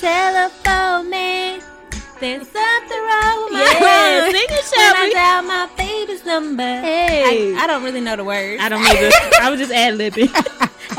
Telephone man, there's something wrong with my Yeah, sing it, When I dial my baby's number. Hey. I, I don't really know the words. I don't either. I was just ad libbing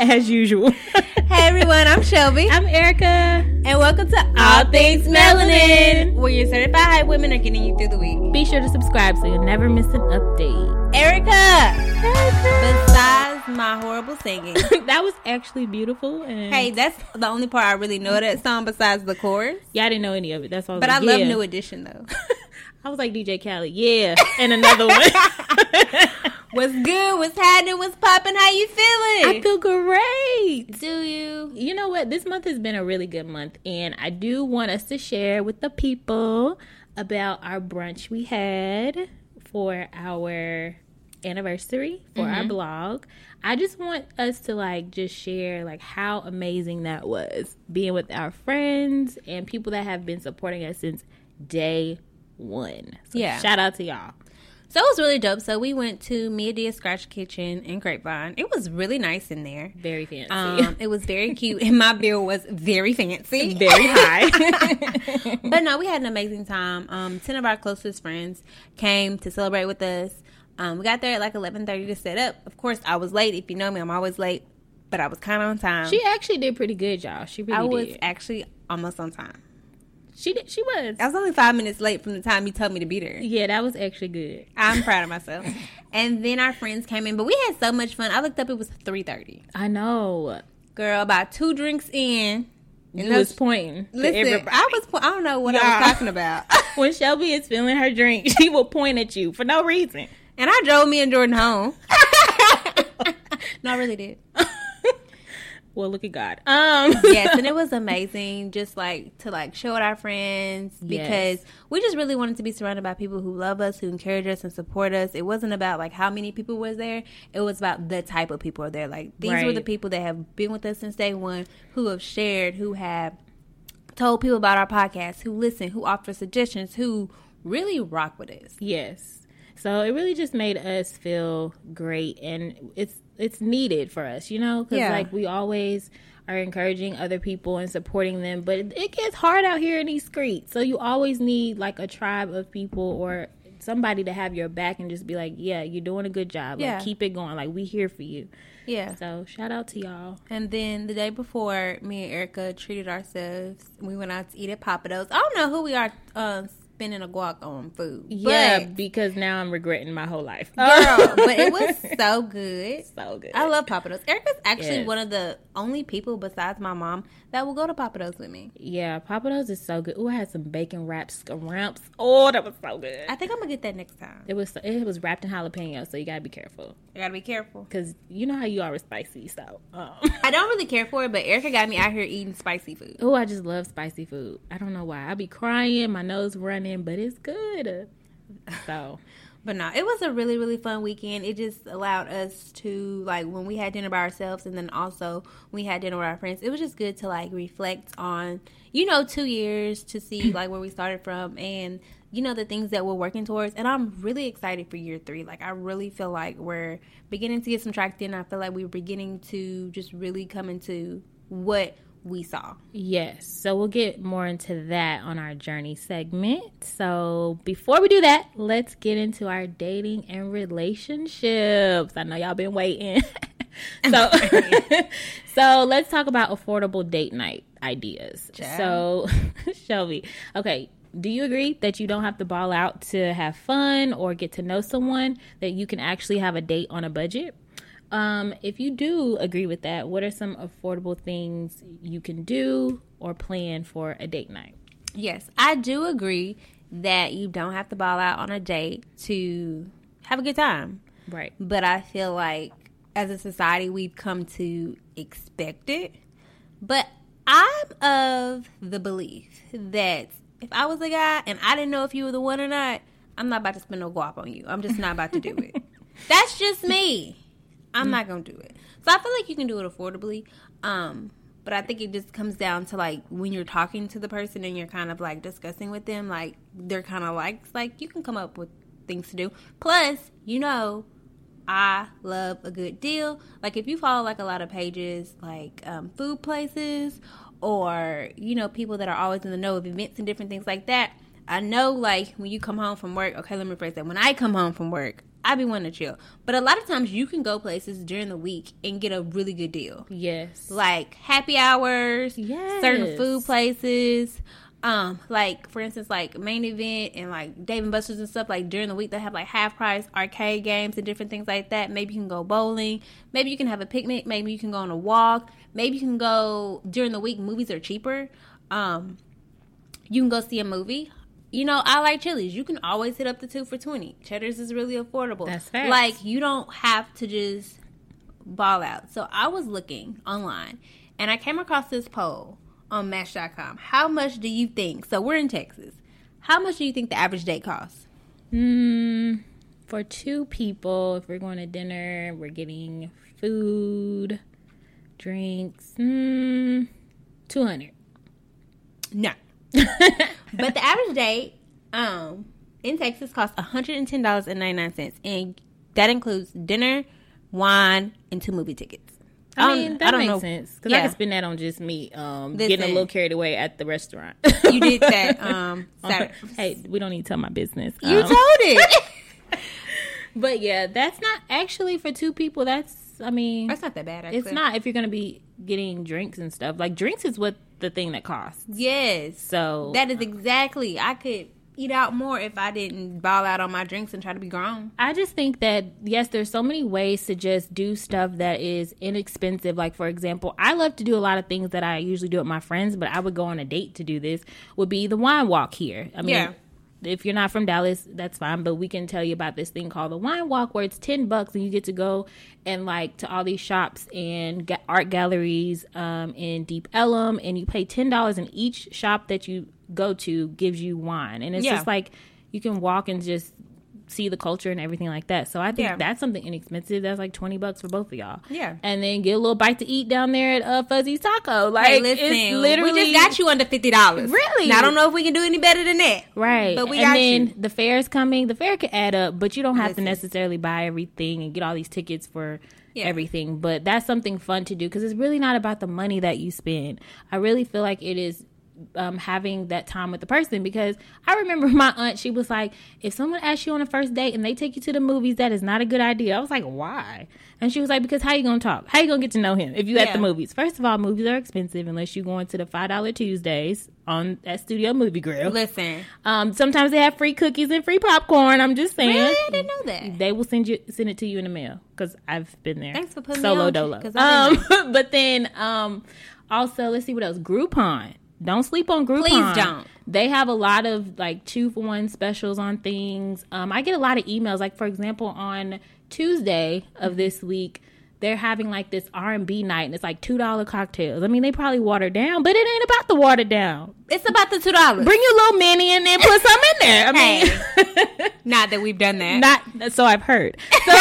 as usual. Hey everyone, I'm Shelby. I'm Erica. and welcome to All Things Melanin, where your certified hype women are getting you through the week. Be sure to subscribe so you'll never miss an update. Erica, besides my horrible singing, that was actually beautiful. And hey, that's the only part I really know of that song besides the chorus. yeah, I didn't know any of it. That's all. But I love yeah. New Edition though. I was like DJ Khaled, yeah, and another one. what's good? What's happening? What's popping? How you feeling? I feel great. Do you? You know what? This month has been a really good month, and I do want us to share with the people about our brunch we had for our anniversary for our blog. I just want us to like just share like how amazing that was being with our friends and people that have been supporting us since day one. So Yeah. shout out to y'all. So it was really dope. So we went to Mi Dia Scratch Kitchen in Grapevine. It was really nice in there. Very fancy. Um, it was very cute, and my bill was very fancy, Very high. but no, we had an amazing time. Um, ten of our closest friends came to celebrate with us. Um, we got there at like eleven thirty to set up. Of course, I was late. If you know me, I'm always late, but I was kind of on time. she actually did pretty good, y'all. She really I was did. actually almost on time. She did. She was. I was only five minutes late from the time you told me to be there. Yeah, that was actually good. I'm proud of myself. And then our friends came in, but we had so much fun. I looked up; it was three thirty. I know. Girl, about two drinks in. You those- was pointing. Listen. I was. po- I don't know what I was talking about. when Shelby is filling her drink, she will point at you for no reason. And I drove me and Jordan home. no, I really did. Well, look at God. Um, Yes, and it was amazing. Just like to like show it our friends because Yes. we just really wanted to be surrounded by people who love us, who encourage us and support us. It wasn't about like how many people was there. It was about the type of people are there. Like these were the people that have been with us since day one, who have shared, who have told people about our podcast, who listen, who offer suggestions, who really rock with us. yes. So it really just made us feel great, and it's it's needed for us, you know, because Yeah. like we always are encouraging other people and supporting them, but it, it gets hard out here in these streets. So you always need like a tribe of people or somebody to have your back and just be like, yeah, you're doing a good job. Like, Yeah. keep it going. Like we here for you. Yeah. So shout out to y'all. And then the day before, me and Erica treated ourselves. We went out to eat at Pappadeaux. I don't know who we are uh, spending a guac on food. Yeah, but, because now I'm regretting my whole life. girl, but it was so good. so good. I love Pappadeaux. Erica's actually Yes. one of the only people besides my mom that will go to Pappadeaux with me. Yeah, Pappadeaux is so good. Oh, I had some bacon wrapped scamps. Oh, that was so good. I think I'm gonna get that next time. It was it was wrapped in jalapeno, so you gotta be careful You gotta be careful. because you know how you are with spicy. So, um. I don't really care for it, but Erica got me out here eating spicy food. oh, I just love spicy food. I don't know why. I be crying, my nose running, but it's good. So, But no, it was a really, really fun weekend. It just allowed us to like when we had dinner by ourselves and then also we had dinner with our friends, it was just good to like reflect on, you know, two years to see like where we started from and you know the things that we're working towards. And I'm really excited for year three. Like I really feel like we're beginning to get some traction. I feel like we're beginning to just really come into what we saw. yes. So, we'll get more into that on our journey segment. So, before we do that, let's get into our dating and relationships. I know y'all been waiting. so, so let's talk about affordable date night ideas. So, Shelby, okay, do you agree that you don't have to ball out to have fun or get to know someone? That you can actually have a date on a budget? Um, if you do agree with that, what are some affordable things you can do or plan for a date night? Yes, I do agree that you don't have to ball out on a date to have a good time. Right. But I feel like as a society, we've come to expect it. But I'm of the belief that if I was a guy and I didn't know if you were the one or not, I'm not about to spend no guap on you. I'm just not about to do it. That's just me. I'm not gonna do it. So I feel like you can do it affordably. Um, but I think it just comes down to like when you're talking to the person and you're kind of like discussing with them, like they're kind of likes, like you can come up with things to do. Plus, you know, I love a good deal. Like if you follow like a lot of pages like um, food places or you know people that are always in the know of events and different things like that. I know like when you come home from work. Okay, let me phrase that. When I come home from work, I be wanting to chill. But a lot of times you can go places during the week and get a really good deal. Yes. Like happy hours, Yes. certain food places. Um, like for instance, like main event and like Dave and Buster's and stuff. Like during the week, they have like half price arcade games and different things like that. Maybe you can go bowling. Maybe you can have a picnic. Maybe you can go on a walk. Maybe you can go during the week. Movies are cheaper. Um, you can go see a movie. You know, I like Chili's. You can always hit up the two for twenty. Cheddar's is really affordable. That's facts. Like you don't have to just ball out. So I was looking online and I came across this poll on Match.com. How much do you think? So we're in Texas. How much do you think the average date costs? Mm, for two people, if we're going to dinner, we're getting food, drinks. Mm, two hundred. No. but the average date um in Texas costs $110.99 and that includes dinner, wine, and two movie tickets. I mean, I that don't makes know. sense because I Yeah. can spend that on just me, um, getting a little carried away at the restaurant. You did that um hey, we don't need to tell my business. You Um, told it. but yeah, that's not actually for two people. That's, I mean, That's not that bad actually. it's not if you're gonna be getting drinks and stuff. Like drinks is what the thing that costs. Yes. So That is exactly. I could eat out more if I didn't ball out on my drinks and try to be grown. I just think that yes, there's so many ways to just do stuff that is inexpensive. Like for example, I love to do a lot of things that I usually do with my friends, but I would go on a date to do this. Would be the wine walk here. I mean, Yeah. If you're not from Dallas, that's fine, but we can tell you about this thing called the wine walk, where it's ten bucks and you get to go and like to all these shops and art galleries um, in Deep Ellum, and you pay ten dollars, and each shop that you go to gives you wine, and it's Yeah. just like you can walk and just see the culture and everything like that. So I think Yeah. that's something inexpensive. That's like twenty bucks for both of y'all. Yeah. and then get a little bite to eat down there at uh, Fuzzy's Taco. Like Hey, listen, it's literally we just got you under fifty dollars. Really? Now, I don't know if we can do any better than that. Right. But we and got then you. the is coming. The fair could add up, but you don't have Listen. to necessarily buy everything and get all these tickets for Yeah. everything. But that's something fun to do because it's really not about the money that you spend. I really feel like it is um, having that time with the person because I remember my aunt, she was like, if someone asks you on a first date and they take you to the movies, that is not a good idea. I was like, why? And she was like, because how you going to talk? How you going to get to know him if you at the movies? First of all, movies are expensive unless you going to the $5 Tuesdays on at Studio Movie Grill. Listen, Um, sometimes they have free cookies and free popcorn. I'm just saying. really, I didn't know that. They will send you send it to you in the mail because I've been there. Thanks for putting me solo on, dolo. 'cause I didn't Um, but then um, also let's see what else. Groupon. Don't sleep on Groupon. Please don't. They have a lot of like two for one specials on things. Um, I get a lot of emails. Like for example, on Tuesday of this week, they're having like this R and B night, and it's like two dollar cocktails. I mean, they probably watered down, but it ain't about the water down. It's about the two dollars. Bring your little mini in there, and put some in there. I mean, Not that we've done that. not so I've heard. So,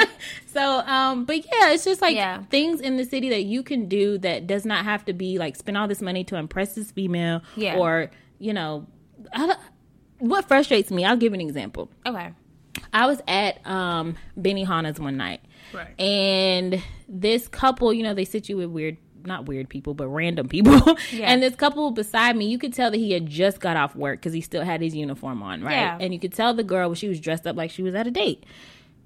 so um, but yeah, it's just like Yeah. things in the city that you can do that does not have to be like spend all this money to impress this female Yeah. or you know, I what frustrates me. I'll give an example. okay. I was at um Benihana's one night. Right. And this couple, you know, they sit you with weird not weird people, but random people. Yeah. And this couple beside me, you could tell that he had just got off work because he still had his uniform on, right? Yeah. And you could tell the girl she was dressed up like she was at a date.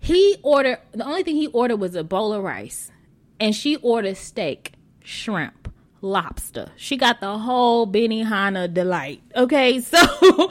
He ordered the only thing he ordered was a bowl of rice, and she ordered steak, shrimp, lobster. She got the whole Benihana delight. Okay, so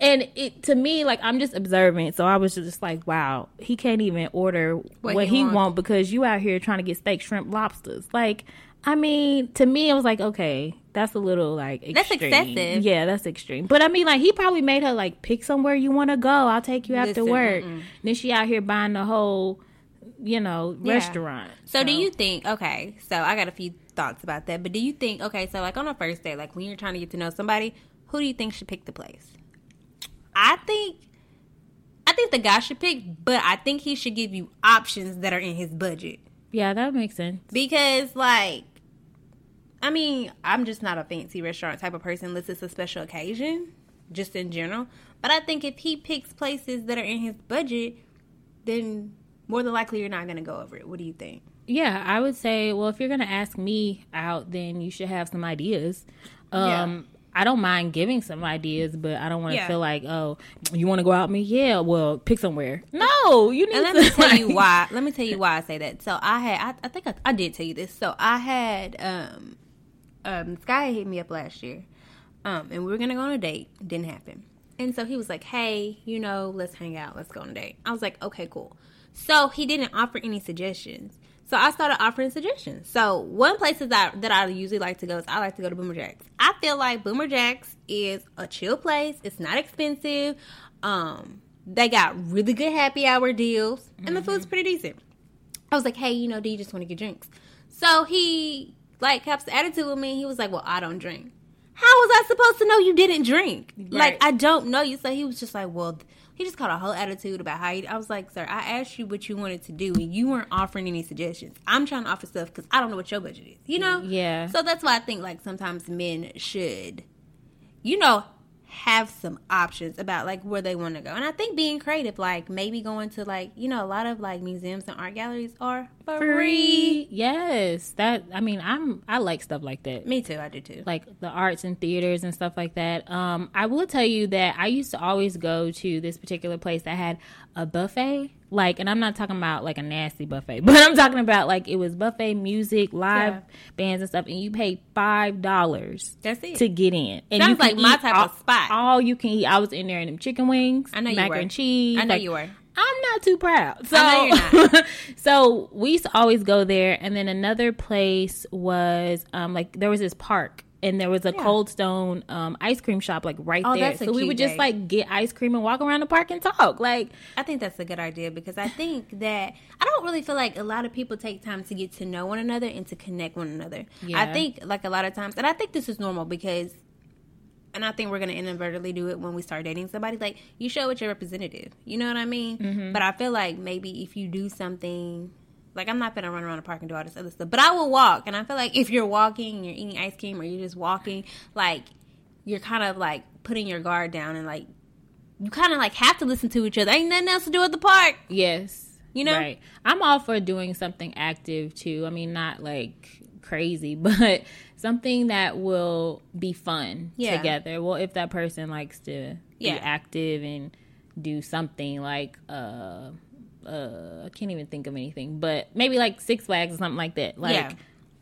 and it to me like I'm just observing, so I was just like, wow, he can't even order what, What he, he want. want. because you out here trying to get steak, shrimp, lobsters. Like, I mean, to me, it was like, okay, that's a little like That's extreme. excessive. Yeah, that's extreme. But I mean, like he probably made her like pick somewhere you want to go. I'll take you after Listen, work. Then she out here buying the whole, you know, Yeah. restaurant. So, do you think? Okay, so I got a few thoughts about that. But do you think? Okay, so like on a first date, like when you're trying to get to know somebody, who do you think should pick the place? I think. I think the guy should pick, but I think he should give you options that are in his budget. Yeah, that makes sense. Because, like, I mean, I'm just not a fancy restaurant type of person unless it's a special occasion, just in general. But I think if he picks places that are in his budget, then more than likely you're not gonna go over it. What do you think? Yeah, I would say, well, if you're gonna ask me out, then you should have some ideas. Um, I don't mind giving some ideas, but I don't want to Yeah. feel like, oh, you want to go out with me? Yeah, well, pick somewhere. No, you need And let to me tell you why. Let me tell you why I say that. So I had, I, I think I, I did tell you this. So I had, um, um, Sky hit me up last year, um, and we were gonna go on a date. Didn't happen. And so he was like, "Hey, you know, let's hang out. Let's go on a date." I was like, "Okay, cool." So he didn't offer any suggestions. So I started offering suggestions. So one place that that I usually like to go is I like to go to Boomer Jacks. I feel like Boomer Jacks is a chill place. It's not expensive. Um, they got really good happy hour deals, and the food's pretty decent. I was like, hey, you know, do you just want to get drinks? So he like the attitude with me. He was like, well, I don't drink. How was I supposed to know you didn't drink? Right. Like, I don't know you. So he was just like, well, he just caught a whole attitude about how he. I was like, sir, I asked you what you wanted to do, and you weren't offering any suggestions. I'm trying to offer stuff because I don't know what your budget is. You know? Yeah. So that's why I think like sometimes men should, you know, have some options about like where they want to go. And I think being creative, like maybe going to like you know a lot of like museums and art galleries are free. free. Yes, that. I mean, I'm. I like stuff like that. Me too. I do too. like the arts and theaters and stuff like that. Um, I will tell you that I used to always go to this particular place that had a buffet. Like, and I'm not talking about like a nasty buffet, but I'm talking about like it was buffet music, live Yeah. bands and stuff, and you paid five dollars That's it. to get in. And Sounds you can like my type all, of spot. All you can eat. I was in there in them chicken wings, I know you mac were. and cheese. I know like, you were. I'm not too proud. So, I know you're so we used to always go there. And then another place was um, like there was this park. And there was a Yeah. Cold Stone um, ice cream shop like right Oh, there. So we would just like get ice cream and walk around the park and talk. Like I think that's a good idea because I think that I don't really feel like a lot of people take time to get to know one another and to connect one another. I think like a lot of times, and I think this is normal because, and I think we're gonna inadvertently do it when we start dating somebody. Like you show it your representative, you know what I mean? Mm-hmm. But I feel like maybe if you do something. Like I'm not gonna run around the park and do all this other stuff, but I will walk. And I feel like if you're walking, and you're eating ice cream, or you're just walking, like you're kind of like putting your guard down and like you kind of like have to listen to each other. Ain't nothing else to do at the park. Yes. You know? Right. I'm all for doing something active too. I mean, not like crazy, but something that will be fun Yeah. together. Well, if that person likes to Yeah. be active and do something like, uh, uh, I can't even think of anything, but maybe like Six Flags or something like that. Like, Yeah.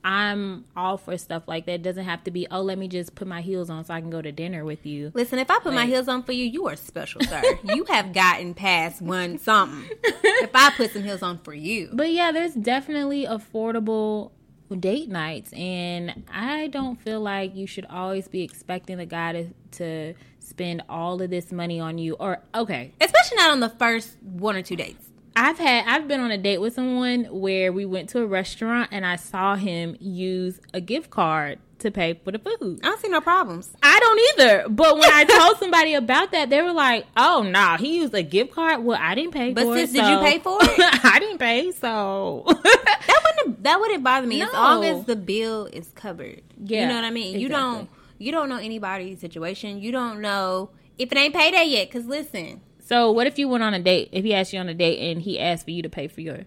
I'm all for stuff like that. It doesn't have to be, oh, let me just put my heels on so I can go to dinner with you. Listen, if I put my heels on for you, you are special, sir. you have gotten past one something. if I put some heels on for you, But yeah, there's definitely affordable date nights, and I don't feel like you should always be expecting the guy to, to spend all of this money on you. Or okay, especially not on the first one or two dates. I've had I've been on a date with someone where we went to a restaurant and I saw him use a gift card to pay for the food. I don't see no problems. I don't either. But when I told somebody about that, they were like, "Oh no, nah, he used a gift card. Well, I didn't pay But for sis, it. did you pay for it? I didn't pay, so That wouldn't that wouldn't bother me as long as the bill is covered. Yeah, you know what I mean. You don't you don't know anybody's situation. You don't know if it ain't payday yet. Because listen, So what if you went on a date? If he asked you on a date and he asked for you to pay for your,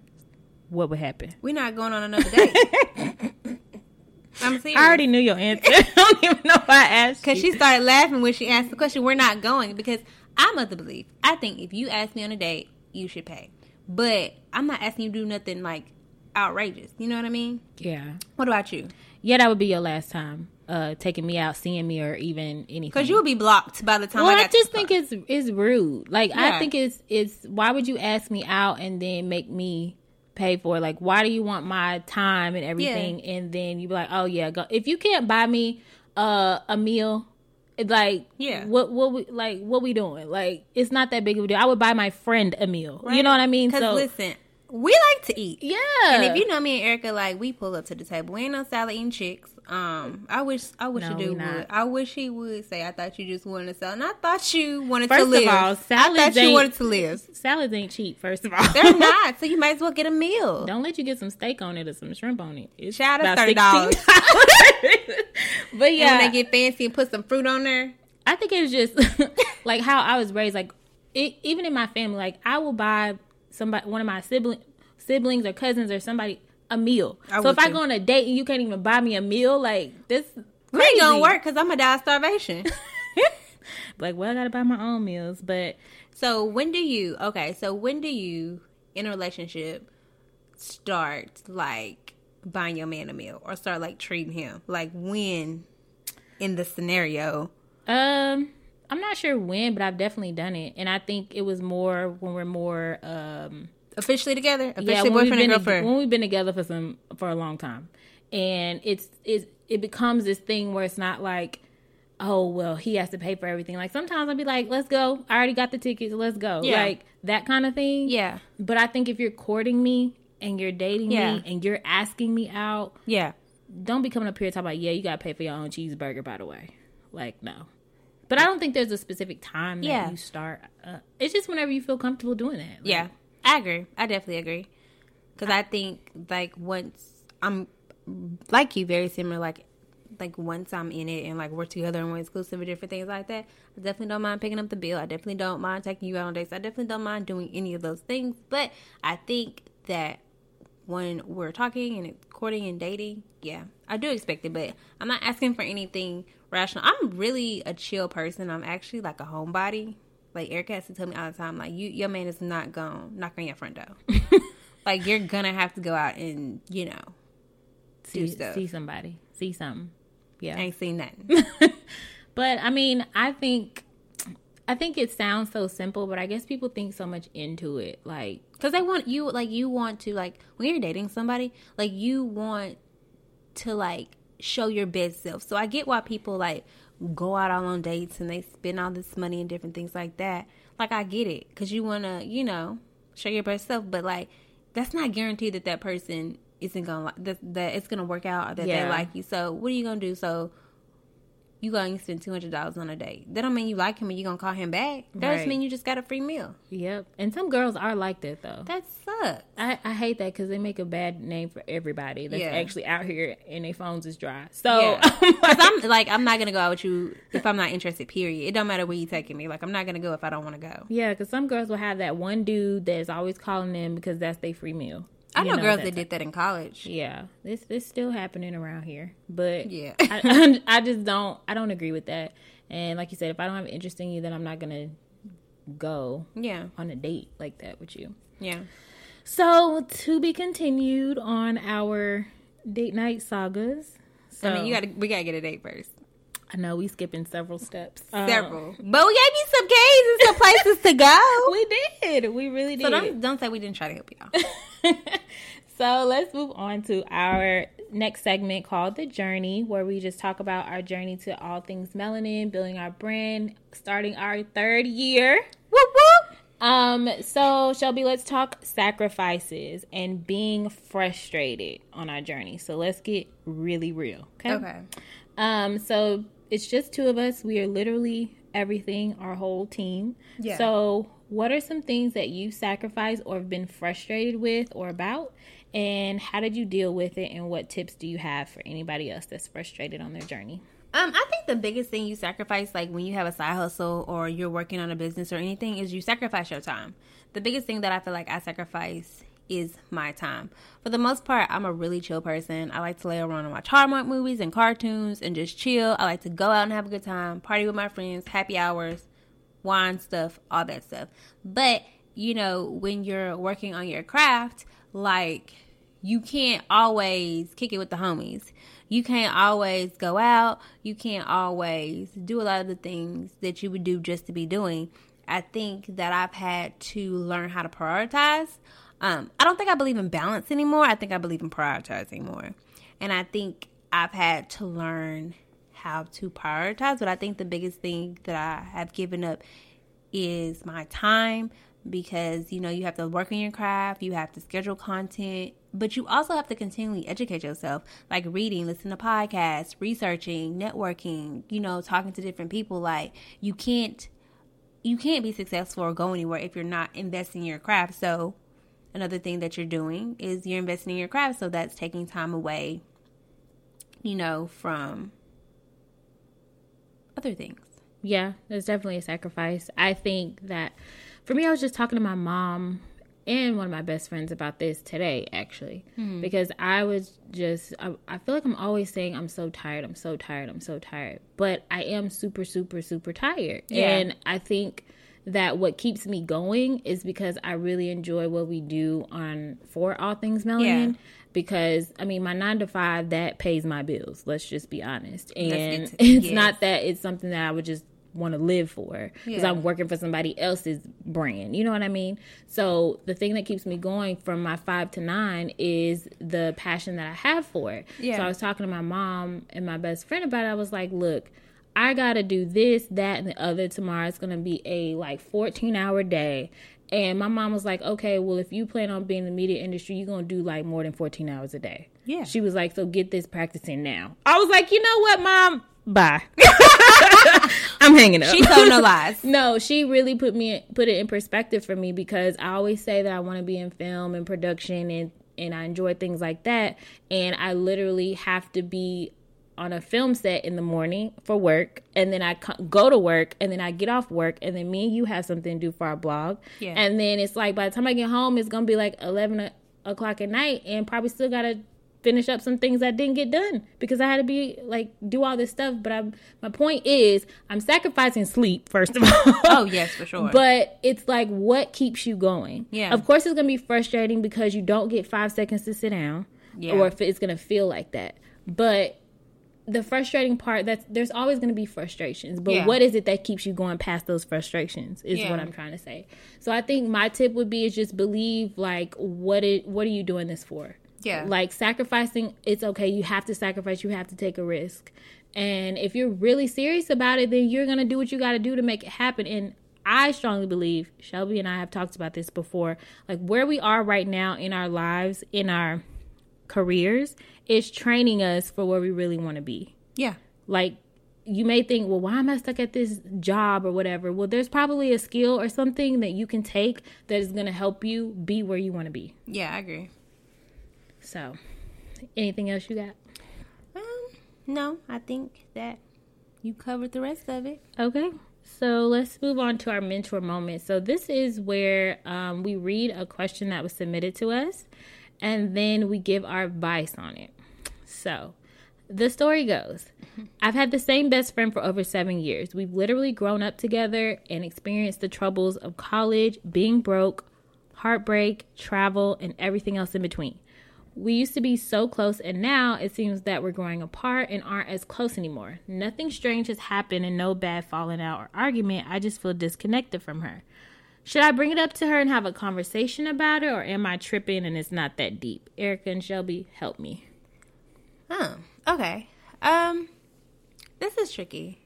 what would happen? we're not going on another date. I'm serious. I already knew your answer. I don't even know why I asked. Because she started laughing when she asked the question. We're not going because I'm of the belief. I think if you ask me on a date, you should pay. But I'm not asking you to do nothing like outrageous. You know what I mean? yeah, What about you? yeah, that would be your last time uh taking me out, seeing me, or even anything. Because you will be blocked by the time well, I I, just think it's it's rude. Like Yeah. I think it's it's why would you ask me out and then make me pay for it? Like why do you want my time and everything and then you be like, oh yeah, go. If you can't buy me uh a meal. Like Yeah. what what we like what we doing like it's not that big of a deal. I would buy my friend a meal. You know what I mean? Because So listen, we like to eat. yeah, And if you know me and Erica, like we pull up to the table. We ain't no salad eating chicks. Um, I wish I wish No, you do would. I wish he would say, "I thought you just wanted to sell," and I thought you wanted First to of live. all, I salads thought you wanted to live. salads ain't cheap. First of all, They're not, so you might as well get a meal. Don't let you get some steak on it or some shrimp on it. It's Shout out $30. $16. but And yeah, when they get fancy and put some fruit on there, I think it's just like how I was raised. Like it, even in my family, like I will buy somebody, one of my sibling, siblings or cousins or somebody a meal. I so if I go on a date and you can't even buy me a meal, like this We ain't gonna work because I'm gonna die of starvation. Like, well, I gotta buy my own meals, but so when do you? Okay, so when do you in a relationship start like buying your man a meal or start like treating him? Like when in the scenario? Um, I'm not sure when, but I've definitely done it, and I think it was more when we're more um Officially together? Officially yeah when we've boyfriend been and girlfriend? when we've been together for some for a long time, and it's it's it becomes this thing where it's not like. Oh well, he has to pay for everything. Like sometimes I'll be like, "Let's go. I already got the tickets. Let's go." Yeah. Like that kind of thing. yeah. But I think if you're courting me and you're dating Yeah. me and you're asking me out, Yeah. don't be coming up here talking about, yeah, you gotta pay for your own cheeseburger, by the way. Like, no. But I don't think there's a specific time that Yeah. you start. Uh, it's just whenever you feel comfortable doing that. Like, Yeah, I agree. I definitely agree. Because I think like once I'm like you, very similar. Like like once I'm in it and like we're together and we're exclusive and different things like that, I definitely don't mind picking up the bill. I definitely don't mind taking you out on dates. I definitely don't mind doing any of those things. But I think that when we're talking and courting and dating, yeah, I do expect it. But I'm not asking for anything rational. I'm really a chill person. I'm actually like a homebody. Like Erica has to tell me all the time, like you, your man is not gonna knock on your front door. like you're gonna have to go out and you know, see, see somebody, see something. Yeah. I ain't seen nothing. But I mean, I think, I think it sounds so simple, but I guess people think so much into it. Like, Because they want you, like, you want to, like, when you're dating somebody, like, you want to, like, show your best self. So I get why people, like, go out all on dates and they spend all this money and different things like that. Like, I get it. Because you want to, you know, show your best self. But, like, that's not guaranteed that that person isn't going to, like, that, that it's going to work out or that Yeah. they like you. So what are you going to do? So you going to spend $200 on a date. That don't mean you like him and you're going to call him back. That just Right. mean you just got a free meal. yep. And some girls are like that though. That sucks. I, I hate that because they make a bad name for everybody that's Yeah. actually out here and their phones is dry. So Yeah. Cause I'm like I'm not gonna go out with you if I'm not interested. Period. It don't matter where you taking me. Like I'm not gonna go if I don't want to go. yeah, because some girls will have that one dude that's always calling them because that's their free meal. I You know, girls that's that did that in college. Yeah, this this still happening around here, but Yeah. I, I just don't I don't agree with that. And like you said, if I don't have interest in you, then I'm not gonna go Yeah, on a date like that with you. yeah. So to be continued on our date night sagas. So I mean, you gotta we gotta get a date first. I know we skipping several steps. Um, Several, but we gave you some keys and some places to go. we did. We really did. So don't don't say we didn't try to help y'all. so let's move on to our next segment called The Journey, where we just talk about our journey to all things melanin, building our brand, starting our third year. whoop whoop. Um, so Shelby, let's talk sacrifices and being frustrated on our journey. So let's get really real. Okay. Okay. Um, so it's just two of us. We are literally everything, our whole team. Yeah. So what are some things that you've sacrificed or have been frustrated with or about? And how did you deal with it? And what tips do you have for anybody else that's frustrated on their journey? Um, I think the biggest thing you sacrifice, like when you have a side hustle or you're working on a business or anything, is you sacrifice your time. The biggest thing that I feel like I sacrifice is my time. For the most part, I'm a really chill person. I like to lay around and watch Hallmark movies and cartoons and just chill. I like to go out and have a good time, party with my friends, happy hours, wine stuff, all that stuff. But, you know, when you're working on your craft, like you can't always kick it with the homies. You can't always go out. You can't always do a lot of the things that you would do just to be doing. I think that I've had to learn how to prioritize. Um, I don't think I believe in balance anymore. I think I believe in prioritizing more. And I think I've had to learn how to prioritize. But I think the biggest thing that I have given up is my time because you know you have to work on your craft, you have to schedule content, but you also have to continually educate yourself, like reading, listening to podcasts, researching, networking, you know, talking to different people. Like you can't you can't be successful or go anywhere if you're not investing in your craft. So another thing that you're doing is you're investing in your craft, so that's taking time away, you know, from other things. Yeah, there's definitely a sacrifice. I think that for me, I was just talking to my mom and one of my best friends about this today, actually, Hmm. because I was just, I, I feel like I'm always saying, I'm so tired, I'm so tired, I'm so tired. But I am super, super, super tired. Yeah. And I think that what keeps me going is because I really enjoy what we do on For All Things Melanin. Yeah. Because I mean, my nine to five that pays my bills. Let's just be honest, and to- it's yes. not that it's something that I would just want to live for because Yeah. I'm working for somebody else's brand. You know what I mean? So the thing that keeps me going from my five to nine is the passion that I have for it. Yeah. So I was talking to my mom and my best friend about it. I was like, look, I gotta do this, that, and the other tomorrow. It's gonna be a like 14 hour day. And my mom was like, okay, well, if you plan on being in the media industry, you're gonna do like more than 14 hours a day. Yeah. She was like, so get this practicing now. I was like, you know what, mom? Bye. I'm hanging up. She told no lies. No, she really put me put it in perspective for me because I always say that I want to be in film and production and and I enjoy things like that and I literally have to be on a film set in the morning for work and then I go to work and then I get off work and then me and you have something to do for our blog Yeah. and then it's like by the time I get home it's gonna be like 11 o'clock at night and probably still gotta finish up some things that didn't get done because I had to be like do all this stuff but I'm my point is I'm sacrificing sleep first of all Oh yes, for sure. but it's like what keeps you going Yeah. of course it's gonna be frustrating because you don't get five seconds to sit down Yeah. or if it's gonna feel like that but the frustrating part that's there's always going to be frustrations but Yeah. what is it that keeps you going past those frustrations is Yeah. what i'm trying to say so i think my tip would be is just believe like what it what are you doing this for Yeah. like sacrificing it's okay you have to sacrifice you have to take a risk and if you're really serious about it then you're going to do what you got to do to make it happen and I strongly believe Shelby and I have talked about this before like where we are right now in our lives in our careers is training us for where we really want to be. yeah. Like you may think, well, why am I stuck at this job or whatever? Well, there's probably a skill or something that you can take that is going to help you be where you want to be. Yeah, I agree. So, anything else you got? Um, no, I think that you covered the rest of it. Okay. So let's move on to our mentor moment. So this is where um, we read a question that was submitted to us, and then we give our advice on it. So the story goes I've had the same best friend for over seven years. We've literally grown up together and experienced the troubles of college, being broke, heartbreak, travel, and everything else in between. We used to be so close, and now it seems that we're growing apart and aren't as close anymore. Nothing strange has happened and no bad falling out or argument. I just feel disconnected from her. Should I bring it up to her and have a conversation about it, or am I tripping and it's not that deep? Erica and Shelby, help me. Oh, okay. Um, this is tricky.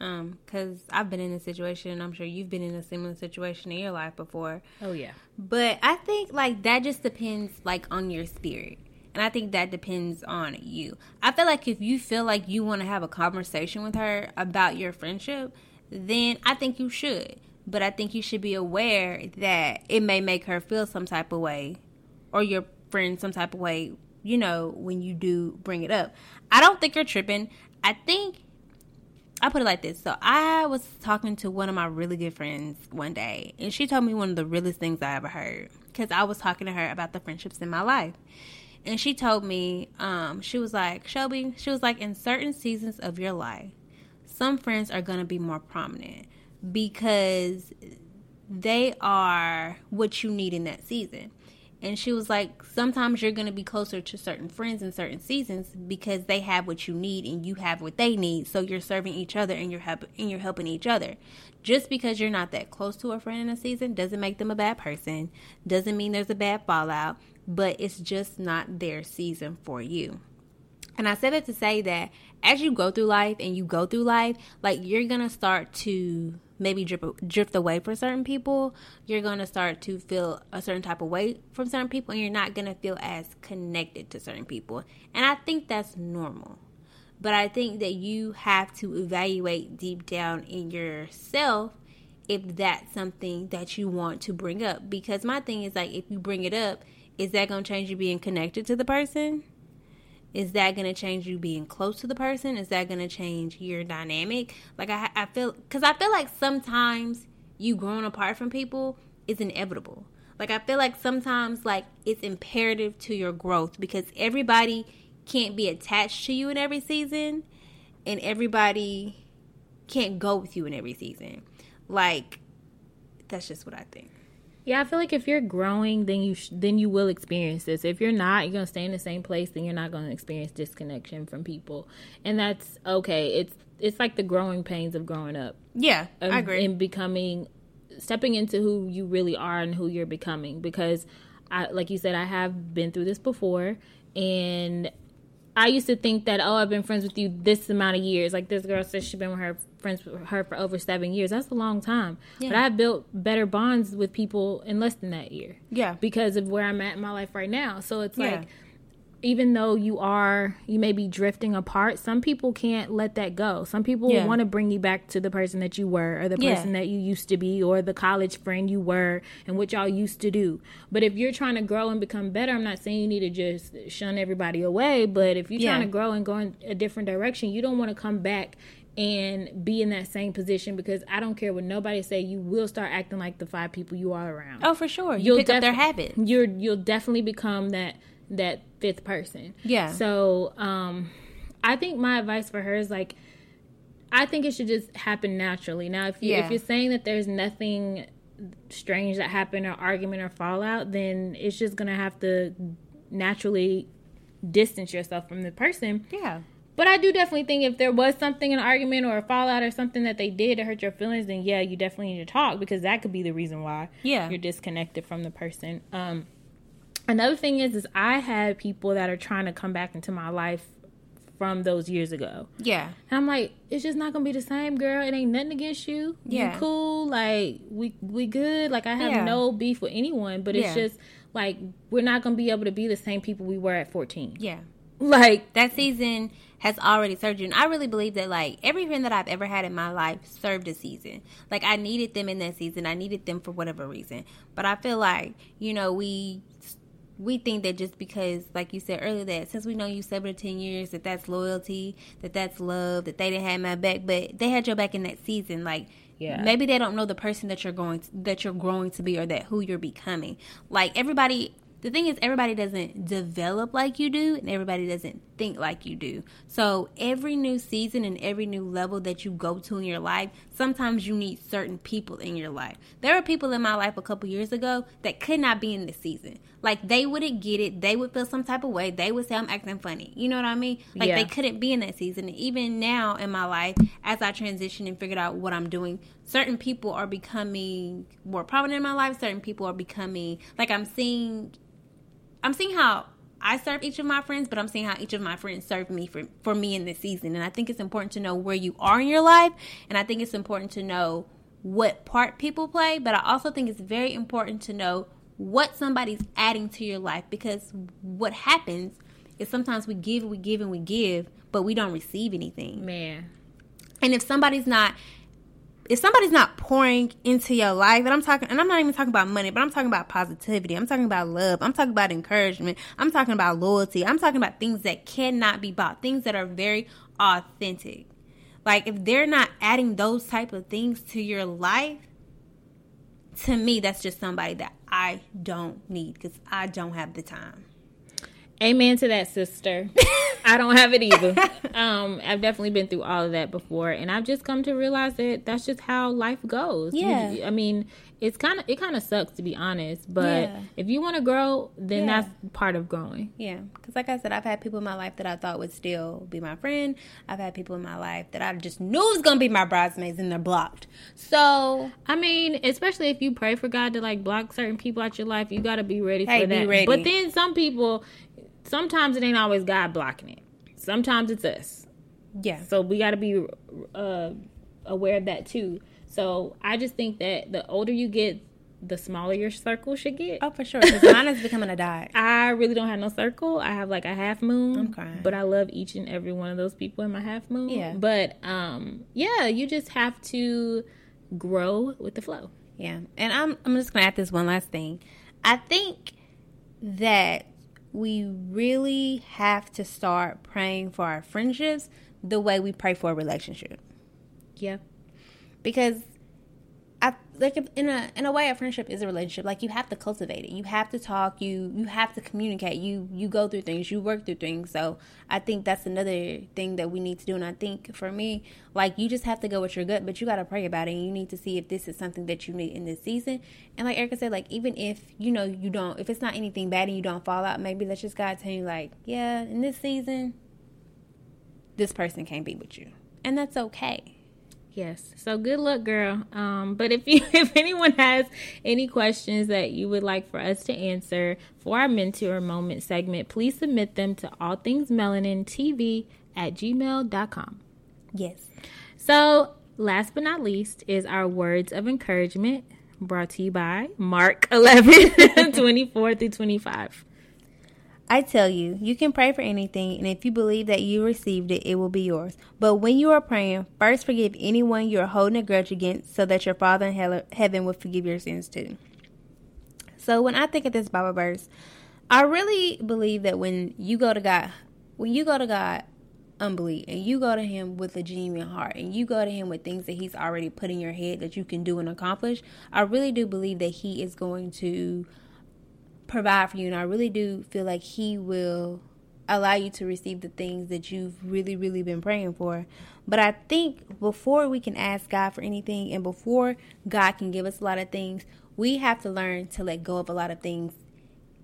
Um, cause I've been in a situation, and I'm sure you've been in a similar situation in your life before. Oh, yeah. But I think like that just depends like on your spirit. And I think that depends on you. I feel like if you feel like you want to have a conversation with her about your friendship, then I think you should. But I think you should be aware that it may make her feel some type of way or your friend some type of way, you know, when you do bring it up. I don't think you're tripping. I think I put it like this. So I was talking to one of my really good friends one day, and she told me one of the realest things I ever heard. Because I was talking to her about the friendships in my life. And she told me, um, she was like, Shelby, she was like, in certain seasons of your life, some friends are going to be more prominent because they are what you need in that season. And she was like, sometimes you're going to be closer to certain friends in certain seasons because they have what you need and you have what they need. So you're serving each other and you're help- and you're helping each other. Just because you're not that close to a friend in a season doesn't make them a bad person. Doesn't mean there's a bad fallout, but it's just not their season for you. And I said it to say that as you go through life and you go through life, like you're gonna start to maybe drip, drift away from certain people. You're gonna start to feel a certain type of way from certain people, and you're not gonna feel as connected to certain people. And I think that's normal. But I think that you have to evaluate deep down in yourself if that's something that you want to bring up. Because my thing is like, if you bring it up, is that gonna change you being connected to the person? Is that going to change you being close to the person is that going to change your dynamic like i, I feel because i feel like sometimes you growing apart from people is inevitable Like I feel like sometimes like it's imperative to your growth because everybody can't be attached to you in every season and everybody can't go with you in every season. Like that's just what I think. Yeah, I feel like if you're growing, then you sh- then you will experience this. If you're not, you're gonna stay in the same place. Then you're not gonna experience disconnection from people, and that's okay. It's it's like the growing pains of growing up. Yeah, and, I agree. And becoming, stepping into who you really are and who you're becoming. Because, I like you said, I have been through this before, and I used to think that oh, I've been friends with you this amount of years. Like this girl says she's been with her friends with her for over seven years. That's a long time. Yeah. But I've built better bonds with people in less than that year. Yeah. Because of where I'm at in my life right now. So it's yeah. like even though you are you may be drifting apart some people can't let that go some people yeah. want to bring you back to the person that you were or the person yeah. that you used to be or the college friend you were and what y'all used to do but if you're trying to grow and become better i'm not saying you need to just shun everybody away but if you're yeah. trying to grow and go in a different direction you don't want to come back and be in that same position because I don't care what nobody say. You will start acting like the five people you are around. Oh, for sure. You will pick def- up their habits. You're you'll definitely become that that fifth person. Yeah. So, um, I think my advice for her is like, I think it should just happen naturally. Now, if you yeah. if you're saying that there's nothing strange that happened or argument or fallout, then it's just gonna have to naturally distance yourself from the person. Yeah. But I do definitely think if there was something, an argument or a fallout or something that they did to hurt your feelings, then yeah, you definitely need to talk because that could be the reason why yeah. you're disconnected from the person. Um, another thing is is I had people that are trying to come back into my life from those years ago. Yeah. And I'm like, it's just not gonna be the same, girl. It ain't nothing against you. Yeah. You cool. Like we we good. Like I have yeah. no beef with anyone, but it's yeah. just like we're not gonna be able to be the same people we were at 14. Yeah. Like that season has already served you. And I really believe that like every friend that I've ever had in my life served a season. Like I needed them in that season. I needed them for whatever reason. But I feel like, you know, we we think that just because, like you said earlier, that since we know you seven to ten years, that that's loyalty, that that's love, that they didn't have my back, but they had your back in that season. Like, yeah. maybe they don't know the person that you're going to, that you're growing to be, or that who you're becoming. Like everybody the thing is everybody doesn't develop like you do and everybody doesn't think like you do. So every new season and every new level that you go to in your life sometimes you need certain people in your life. There were people in my life a couple years ago that could not be in this season. Like they wouldn't get it. They would feel some type of way. They would say i'm acting funny. You know what i mean? Like yeah. they couldn't be in that season. Even now in my life as i transition and figured out what i'm doing certain people are becoming more prominent in my life. Certain people are becoming like i'm seeing I'm seeing how I serve each of my friends, but I'm seeing how each of my friends serve me for, for me in this season. And I think it's important to know where you are in your life. And I think it's important to know what part people play. But I also think it's very important to know what somebody's adding to your life because what happens is sometimes we give, we give, and we give, but we don't receive anything. Man. And if somebody's not if somebody's not pouring into your life, and I'm talking, and I'm not even talking about money, but I'm talking about positivity. I'm talking about love. I'm talking about encouragement. I'm talking about loyalty. I'm talking about things that cannot be bought, things that are very authentic. Like if they're not adding those type of things to your life, to me, that's just somebody that I don't need because I don't have the time. Amen to that, sister. I don't have it either. um, I've definitely been through all of that before, and I've just come to realize that that's just how life goes. Yeah. You, I mean, it's kind of it kind of sucks to be honest, but yeah. if you want to grow, then yeah. that's part of growing. Yeah, because like I said, I've had people in my life that I thought would still be my friend. I've had people in my life that I just knew was gonna be my bridesmaids, and they're blocked. So I mean, especially if you pray for God to like block certain people out your life, you got to be ready hey, for that. Ready. But then some people sometimes it ain't always God blocking it. Sometimes it's us. Yeah. So we got to be uh, aware of that too. So I just think that the older you get, the smaller your circle should get. Oh, for sure. Because mine is becoming a dot. I really don't have no circle. I have like a half moon. I'm crying. But I love each and every one of those people in my half moon. Yeah. But um, yeah, you just have to grow with the flow. Yeah. And I'm I'm just gonna add this one last thing. I think that we really have to start praying for our friendships the way we pray for a relationship. Yeah. Because I like in a in a way a friendship is a relationship. Like you have to cultivate it. You have to talk. You you have to communicate. You you go through things. You work through things. So I think that's another thing that we need to do. And I think for me, like you just have to go with your gut, but you got to pray about it. And you need to see if this is something that you need in this season. And like Erica said, like even if you know you don't, if it's not anything bad and you don't fall out, maybe that's just God telling you like, yeah, in this season, this person can't be with you, and that's okay Yes. So good luck, girl. Um, but if you if anyone has any questions that you would like for us to answer for our mentor moment segment, please submit them to all things melanin TV at gmail.com. Yes. So last but not least is our words of encouragement brought to you by Mark 11, 24 through 25. I tell you, you can pray for anything, and if you believe that you received it, it will be yours. But when you are praying, first forgive anyone you are holding a grudge against, so that your Father in heaven will forgive your sins too. So when I think of this Bible verse, I really believe that when you go to God, when you go to God unbelief and you go to him with a genuine heart and you go to him with things that he's already put in your head that you can do and accomplish, I really do believe that he is going to provide for you. And I really do feel like He will allow you to receive the things that you've really, really been praying for. But I think before we can ask God for anything and before God can give us a lot of things, we have to learn to let go of a lot of things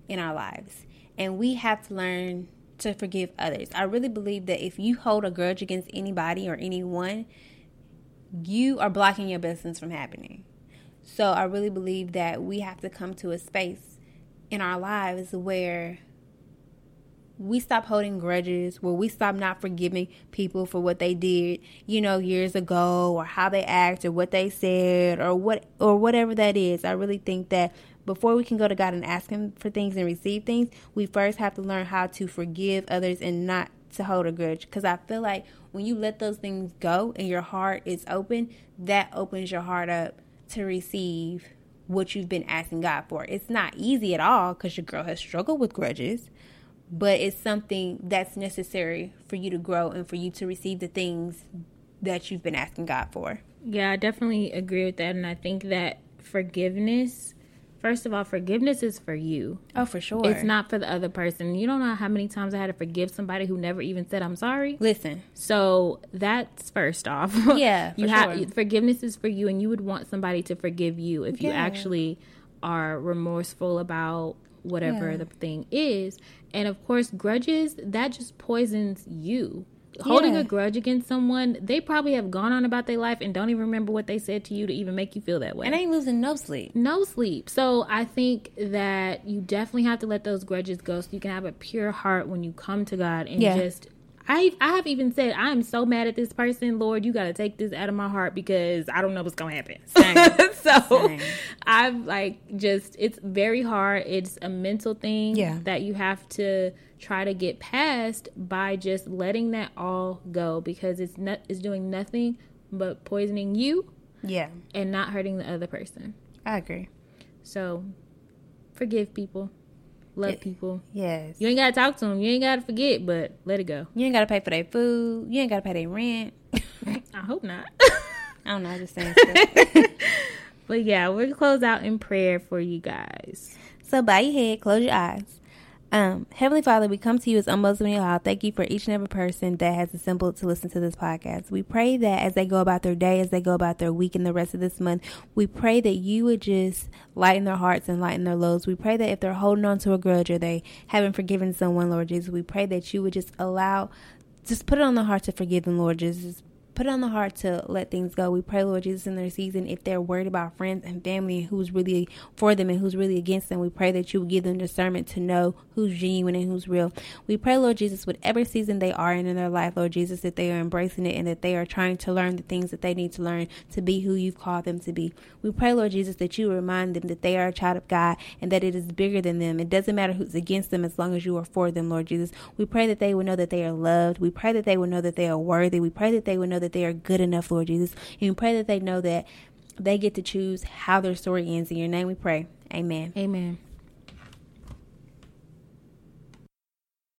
in our lives. And we have to learn to forgive others. I really believe that if you hold a grudge against anybody or anyone, you are blocking your blessings from happening. So I really believe that we have to come to a space in our lives where we stop holding grudges, where we stop not forgiving people for what they did, you know, years ago or how they act or what they said or what or whatever that is. I really think that before we can go to God and ask him for things and receive things, we first have to learn how to forgive others and not to hold a grudge because I feel like when you let those things go and your heart is open, that opens your heart up to receive what you've been asking God for. It's not easy at all because your girl has struggled with grudges, but it's something that's necessary for you to grow and for you to receive the things that you've been asking God for. Yeah, I definitely agree with that. And I think that forgiveness First of all, forgiveness is for you. Oh, for sure. It's not for the other person. You don't know how many times I had to forgive somebody who never even said I'm sorry. Listen. So that's first off. Yeah. you have sure. forgiveness is for you, and you would want somebody to forgive you if yeah. you actually are remorseful about whatever yeah. the thing is. And of course, grudges that just poisons you holding yeah. a grudge against someone, they probably have gone on about their life and don't even remember what they said to you to even make you feel that way. And ain't losing no sleep. No sleep. So I think that you definitely have to let those grudges go so you can have a pure heart when you come to God and yeah. just I I have even said I'm so mad at this person, Lord. You got to take this out of my heart because I don't know what's gonna happen. so Same. I've like just it's very hard. It's a mental thing yeah. that you have to try to get past by just letting that all go because it's not it's doing nothing but poisoning you. Yeah, and not hurting the other person. I agree. So forgive people love people. Yes. You ain't gotta talk to them. You ain't gotta forget, but let it go. You ain't gotta pay for their food. You ain't gotta pay their rent. I hope not. I don't know. I'm just saying. but yeah, we'll close out in prayer for you guys. So bow your head, close your eyes. Um, Heavenly Father, we come to you as unmuzzling your Thank you for each and every person that has assembled to listen to this podcast. We pray that as they go about their day, as they go about their week and the rest of this month, we pray that you would just lighten their hearts and lighten their loads. We pray that if they're holding on to a grudge or they haven't forgiven someone, Lord Jesus, we pray that you would just allow, just put it on the heart to forgive them, Lord Jesus put it on the heart to let things go. We pray, Lord Jesus, in their season, if they're worried about friends and family and who's really for them and who's really against them, we pray that you would give them discernment to know who's genuine and who's real. We pray, Lord Jesus, whatever season they are in in their life, Lord Jesus, that they are embracing it and that they are trying to learn the things that they need to learn to be who you've called them to be. We pray, Lord Jesus, that you remind them that they are a child of God and that it is bigger than them. It doesn't matter who's against them as long as you are for them, Lord Jesus. We pray that they will know that they are loved. We pray that they will know that they are worthy. We pray that they will know that they are good enough Lord Jesus. And pray that they know that they get to choose how their story ends. In your name we pray. Amen. Amen.